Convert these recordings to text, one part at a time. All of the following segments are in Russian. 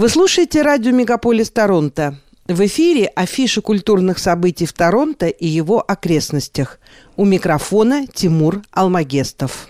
Вы слушаете радио «Мегаполис Торонто». В эфире афиша культурных событий в Торонто и его окрестностях. У микрофона Тимур Алмагестов.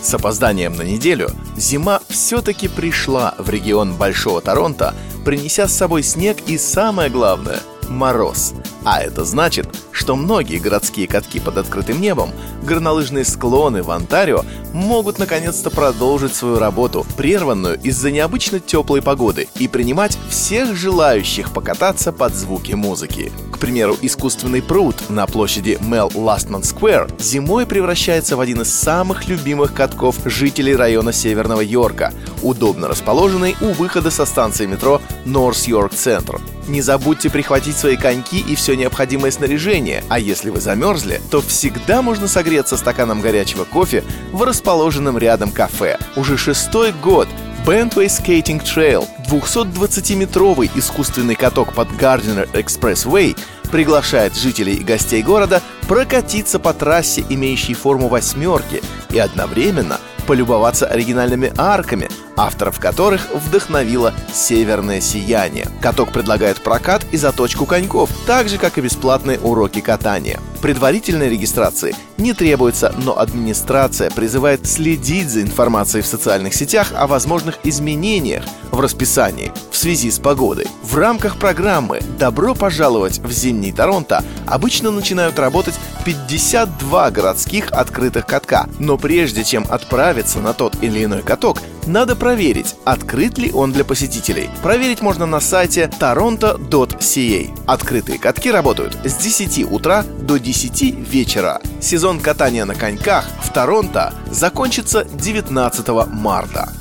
С опозданием на неделю зима все-таки пришла в регион Большого Торонто, принеся с собой снег и, самое главное, мороз. А это значит, что многие городские катки под открытым небом, горнолыжные склоны в Онтарио могут наконец-то продолжить свою работу, прерванную из-за необычно теплой погоды, и принимать всех желающих покататься под звуки музыки. К примеру, искусственный пруд на площади Мел Ластман Сквер зимой превращается в один из самых любимых катков жителей района Северного Йорка, удобно расположенный у выхода со станции метро Норс Йорк Центр. Не забудьте прихватить свои коньки и все необходимое снаряжение, а если вы замерзли, то всегда можно согреться стаканом горячего кофе в расположенном рядом кафе. Уже шестой год Bentway Skating Trail, 220-метровый искусственный каток под Gardiner Expressway, приглашает жителей и гостей города прокатиться по трассе, имеющей форму восьмерки, и одновременно полюбоваться оригинальными арками, авторов которых вдохновило «Северное сияние». Каток предлагает прокат и заточку коньков, так же, как и бесплатные уроки катания. Предварительной регистрации не требуется, но администрация призывает следить за информацией в социальных сетях о возможных изменениях в расписании в связи с погодой. В рамках программы «Добро пожаловать в зимний Торонто» обычно начинают работать 52 городских открытых катка, но прежде чем отправиться на тот или иной каток, надо проверить, открыт ли он для посетителей. Проверить можно на сайте toronto.ca. Открытые катки работают с 10 утра до 10 вечера. Сезон катания на коньках в Торонто закончится 19 марта.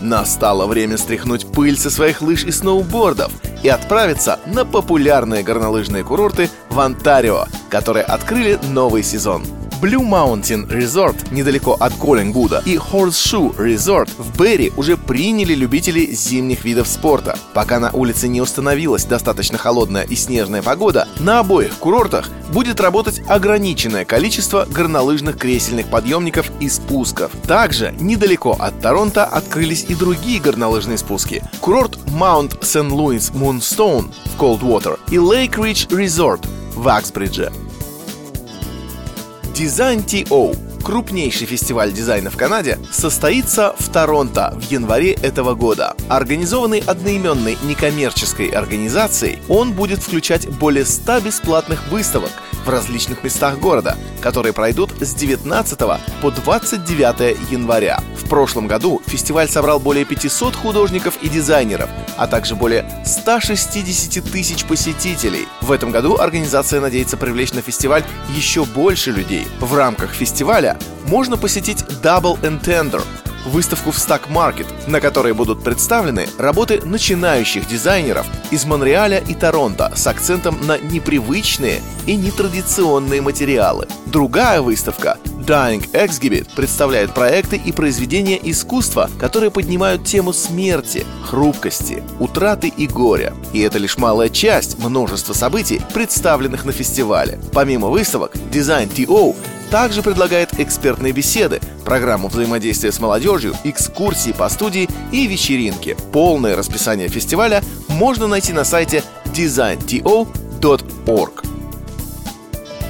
Настало время стряхнуть пыль со своих лыж и сноубордов и отправиться на популярные горнолыжные курорты в Онтарио, которые открыли новый сезон – Blue Mountain Resort недалеко от Коллингвуда и Horseshoe Resort в Берри уже приняли любителей зимних видов спорта. Пока на улице не установилась достаточно холодная и снежная погода, на обоих курортах будет работать ограниченное количество горнолыжных кресельных подъемников и спусков. Также недалеко от Торонто открылись и другие горнолыжные спуски. Курорт Mount St. Louis Moonstone в Coldwater и Lake Ridge Resort в Аксбридже. Design ou крупнейший фестиваль дизайна в Канаде, состоится в Торонто в январе этого года. Организованный одноименной некоммерческой организацией, он будет включать более 100 бесплатных выставок – в различных местах города, которые пройдут с 19 по 29 января. В прошлом году фестиваль собрал более 500 художников и дизайнеров, а также более 160 тысяч посетителей. В этом году организация надеется привлечь на фестиваль еще больше людей. В рамках фестиваля можно посетить Double and Tender, выставку в Stack Market, на которой будут представлены работы начинающих дизайнеров из Монреаля и Торонто с акцентом на непривычные и нетрадиционные материалы. Другая выставка Dying Exhibit представляет проекты и произведения искусства, которые поднимают тему смерти, хрупкости, утраты и горя. И это лишь малая часть множества событий, представленных на фестивале. Помимо выставок, Design TO также предлагает экспертные беседы, программу взаимодействия с молодежью, экскурсии по студии и вечеринки. Полное расписание фестиваля можно найти на сайте designto.org.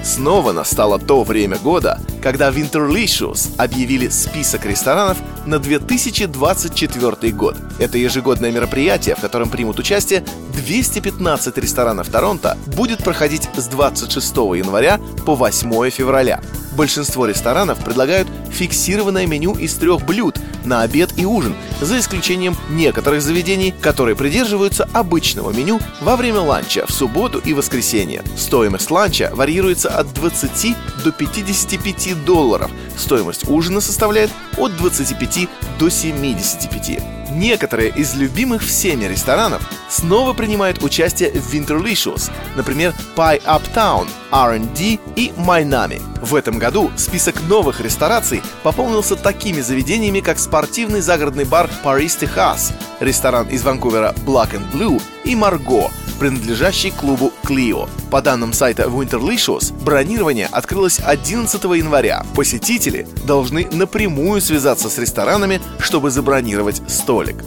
Снова настало то время года, когда Winterlicious объявили список ресторанов на 2024 год. Это ежегодное мероприятие, в котором примут участие 215 ресторанов Торонто, будет проходить с 26 января по 8 февраля. Большинство ресторанов предлагают фиксированное меню из трех блюд на обед и ужин, за исключением некоторых заведений, которые придерживаются обычного меню во время ланча в субботу и воскресенье. Стоимость ланча варьируется от 20 до 55 долларов. Стоимость ужина составляет от 25 до 75. Некоторые из любимых всеми ресторанов снова принимают участие в Winterlicious, например, Pie Uptown, R&D и Майнами. В этом году список новых рестораций пополнился такими заведениями, как спортивный загородный бар Paris Texas, ресторан из Ванкувера Black and Blue и Марго, принадлежащий клубу Clio. По данным сайта Winterlicious, бронирование открылось 11 января. Посетители должны напрямую связаться с ресторанами, чтобы забронировать столик.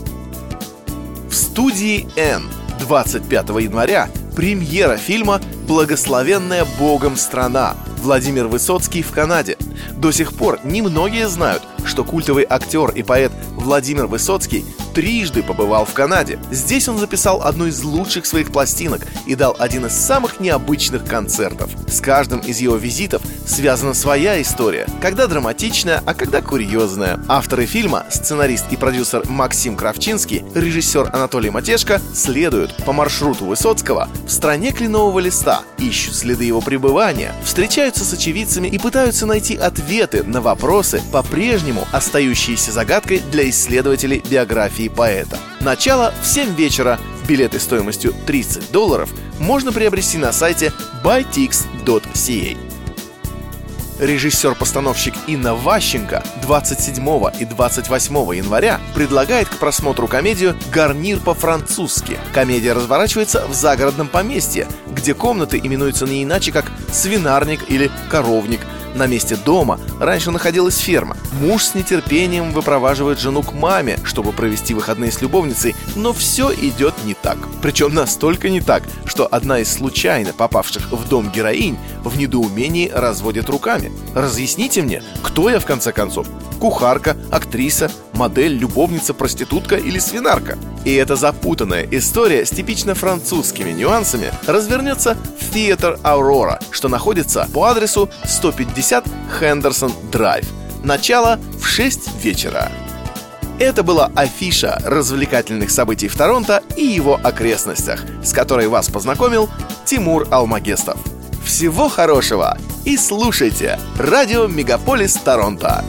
В студии N 25 января премьера фильма «Благословенная Богом страна» Владимир Высоцкий в Канаде. До сих пор немногие знают, что культовый актер и поэт Владимир Высоцкий трижды побывал в Канаде. Здесь он записал одну из лучших своих пластинок и дал один из самых необычных концертов. С каждым из его визитов связана своя история, когда драматичная, а когда курьезная. Авторы фильма, сценарист и продюсер Максим Кравчинский, режиссер Анатолий Матешко следуют по маршруту Высоцкого в стране кленового листа, ищут следы его пребывания, встречаются с очевидцами и пытаются найти ответы на вопросы, по-прежнему остающиеся загадкой для исследователей биографии поэта. Начало в 7 вечера. Билеты стоимостью 30 долларов можно приобрести на сайте bytix.ca. Режиссер-постановщик Инна Ващенко 27 и 28 января предлагает к просмотру комедию «Гарнир по-французски». Комедия разворачивается в загородном поместье, где комнаты именуются не иначе, как свинарник или коровник – на месте дома раньше находилась ферма. Муж с нетерпением выпроваживает жену к маме, чтобы провести выходные с любовницей, но все идет не так. Причем настолько не так, что одна из случайно попавших в дом героинь в недоумении разводит руками. Разъясните мне, кто я в конце концов? Кухарка, актриса, модель, любовница, проститутка или свинарка? И эта запутанная история с типично французскими нюансами развернется в Theater Aurora, что находится по адресу 150 Хендерсон Драйв. Начало в 6 вечера. Это была афиша развлекательных событий в Торонто и его окрестностях, с которой вас познакомил Тимур Алмагестов. Всего хорошего и слушайте радио Мегаполис Торонто.